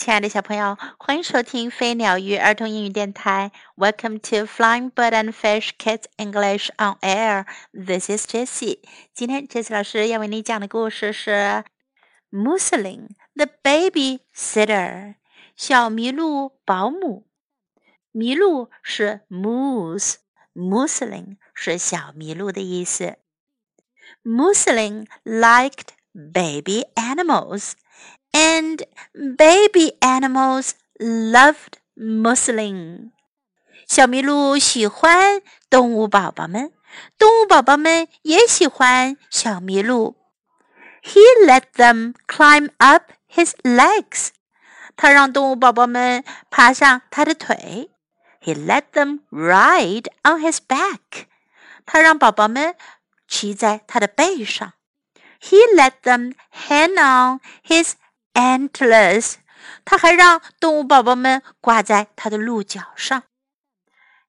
亲爱的小朋友，欢迎收听飞鸟鱼儿童英语电台。Welcome to Flying Bird and Fish Kids English on Air. This is Jessie. 今天 Jessie 老师要为你讲的故事是《Mooseling the Baby Sitter》小麋鹿保姆。麋鹿是 moose，Mooseling 是小麋鹿的意思。Mooseling liked baby animals and baby animals loved Mooseling。小麋鹿喜欢动物宝宝们，动物宝宝们也喜欢小麋鹿。He let them climb up his legs. 他让动物宝宝们爬上他的腿。He let them ride on his back. 他让宝宝们骑在他的背上。He let them hang on his antlers，他还让动物宝宝们挂在他的鹿角上。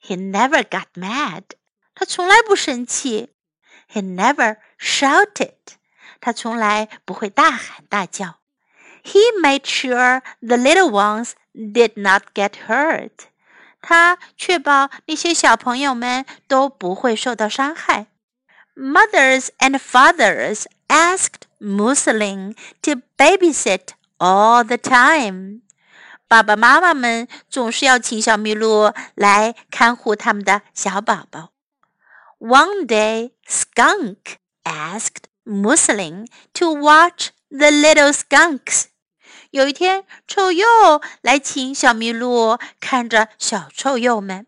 He never got mad，他从来不生气。He never shouted，他从来不会大喊大叫。He made sure the little ones did not get hurt，他确保那些小朋友们都不会受到伤害。Mothers and fathers asked Mooseling to babysit all the time. 爸爸妈妈们总是要请小麋鹿来看护他们的小宝宝。One day, Skunk asked Mooseling to watch the little skunks. 有一天，臭鼬来请小麋鹿看着小臭鼬们。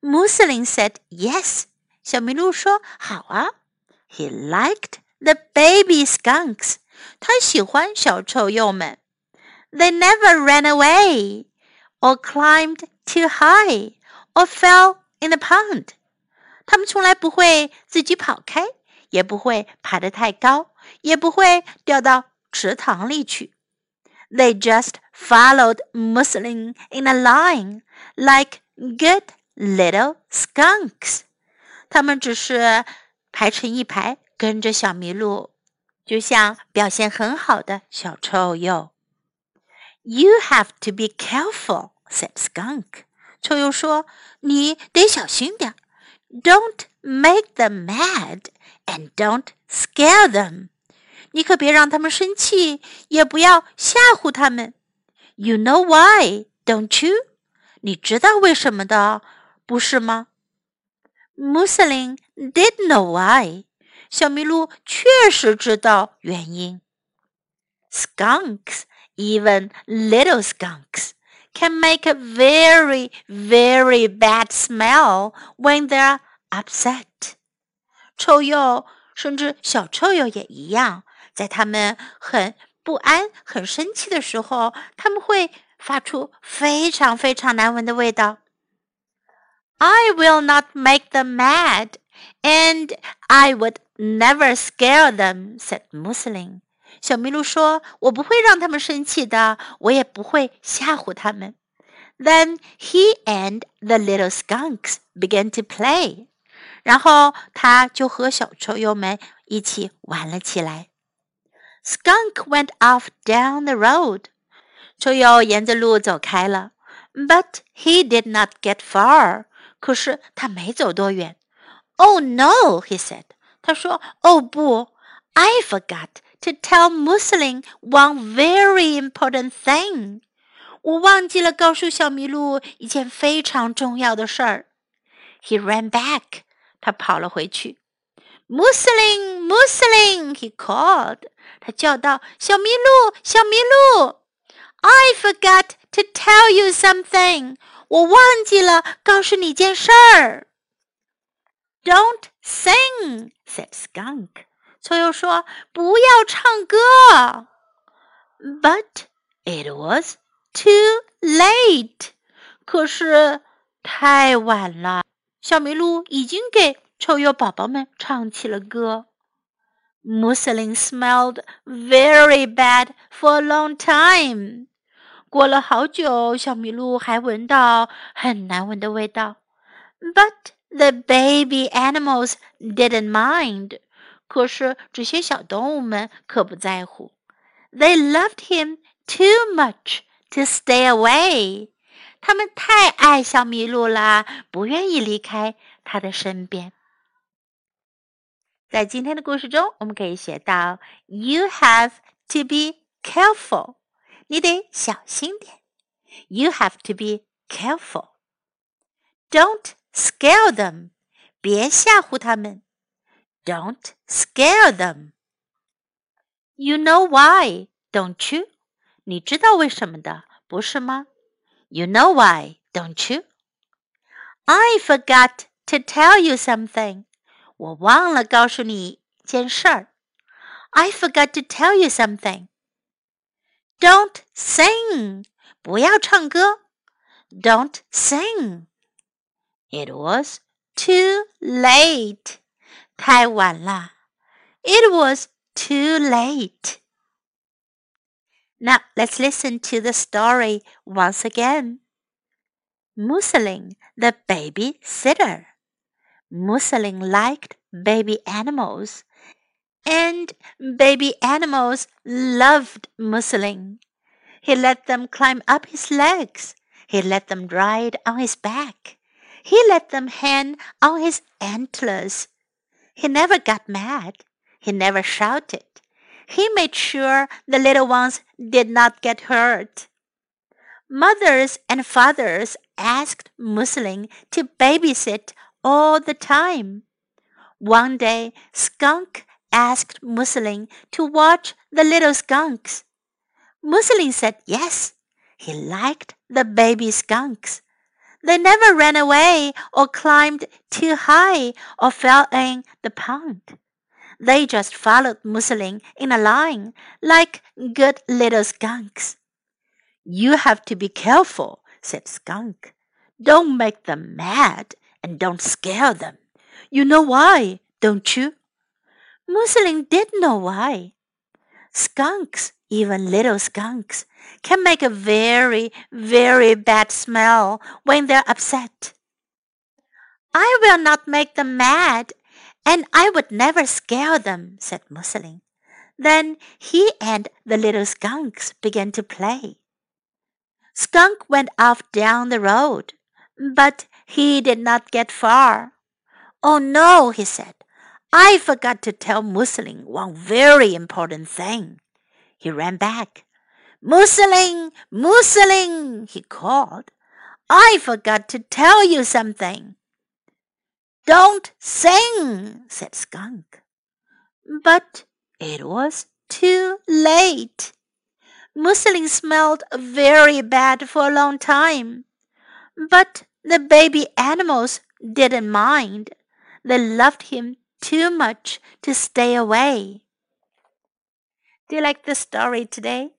Mooseling said yes. 小麋鹿说：“好啊。” He liked the baby skunks. 他喜欢小臭鼬们。They never ran away, or climbed too high, or fell in the pond. 他们从来不会自己跑开，也不会爬得太高，也不会掉到池塘里去。They just followed Mooseling in a line, like good little skunks. 他们只是排成一排，跟着小麋鹿。就像表现很好的小臭鼬。You have to be careful," said Skunk. 臭鼬说：“你得小心点 Don't make them mad, and don't scare them. 你可别让他们生气，也不要吓唬他们。You know why, don't you? 你知道为什么的，不是吗？Muslin did know why. 小麋鹿确实知道原因。Skunks, even little skunks, can make a very, very bad smell when they're upset. 臭鼬，甚至小臭鼬也一样，在它们很不安、很生气的时候，它们会发出非常非常难闻的味道。I will not make them mad, And I would never scare them," said Mooseling. 小麋鹿说：“我不会让他们生气的，我也不会吓唬他们。” Then he and the little skunks began to play. 然后他就和小臭鼬们一起玩了起来。Skunk went off down the road. 臭鼬沿着路走开了。But he did not get far. 可是他没走多远。Oh no, he said. 他说：“哦不，I forgot to tell Mooseling one very important thing." thing。”我忘记了告诉小麋鹿一件非常重要的事儿。He ran back. back，他跑了回去。Mooseling, Mooseling, he called. called，他叫道：“小麋鹿，小麋鹿，I forgot to tell you something. 我忘记了告诉你件事儿。don't sing," said Skunk. 臭鼬说：“不要唱歌。” But it was too late. 可是太晚了，小麋鹿已经给臭鼬宝宝们唱起了歌。Mooseling smelled very bad for a long time. 过了好久，小麋鹿还闻到很难闻的味道。But the baby animals didn't mind. 可是这些小动物们可不在乎。They loved him too much to stay away. 他们太爱小麋鹿啦，不愿意离开它的身边。在今天的故事中，我们可以学到：You have to be careful，你得小心点。You have to be careful. Don't scare them，别吓唬他们。Don't scare them. You know why, don't you? 你知道为什么的，不是吗？you know why, don't you? I forgot to tell you something. 我忘了告诉你件事儿。I forgot to tell you something. Don't sing. 不要唱歌。Don't sing. It was too late. 太晚了。It was too late. Now let's listen to the story once again. Mooseling the baby sitter. Mooseling liked baby animals, and baby animals loved Mooseling. He let them climb up his legs. He let them ride on his back. He let them hang on his antlers. He never got mad. He never shouted. He made sure the little ones did not get hurt. Mothers and fathers asked Mooseling to babysit all the time. One day, Skunk asked Mooseling to watch the little skunks. Mooseling said yes. He liked the baby skunks. They never ran away or climbed too high or fell in the pond. They just followed Mooseling in a line like good little skunks. You have to be careful, said Skunk. Don't make them mad and don't scare them. You know why, don't you? Mooseling did know why. Skunks, even little skunks, can make a very, very bad smell when they're upset. I will not make them mad and I would never scare them, said Mooseling. Then he and the little skunks began to play. Skunk went off down the road, but he did not get far. Oh no, he said. I forgot to tell Mooseling one very important thing. He ran back. Mooseling, Mooseling, he called. I forgot to tell you something. Don't sing, said Skunk. But it was too late. Mooseling smelled very bad for a long time. But the baby animals didn't mind. They loved him too much to stay away. Do you like the story today?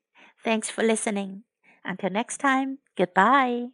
Thanks for listening. Until next time, goodbye.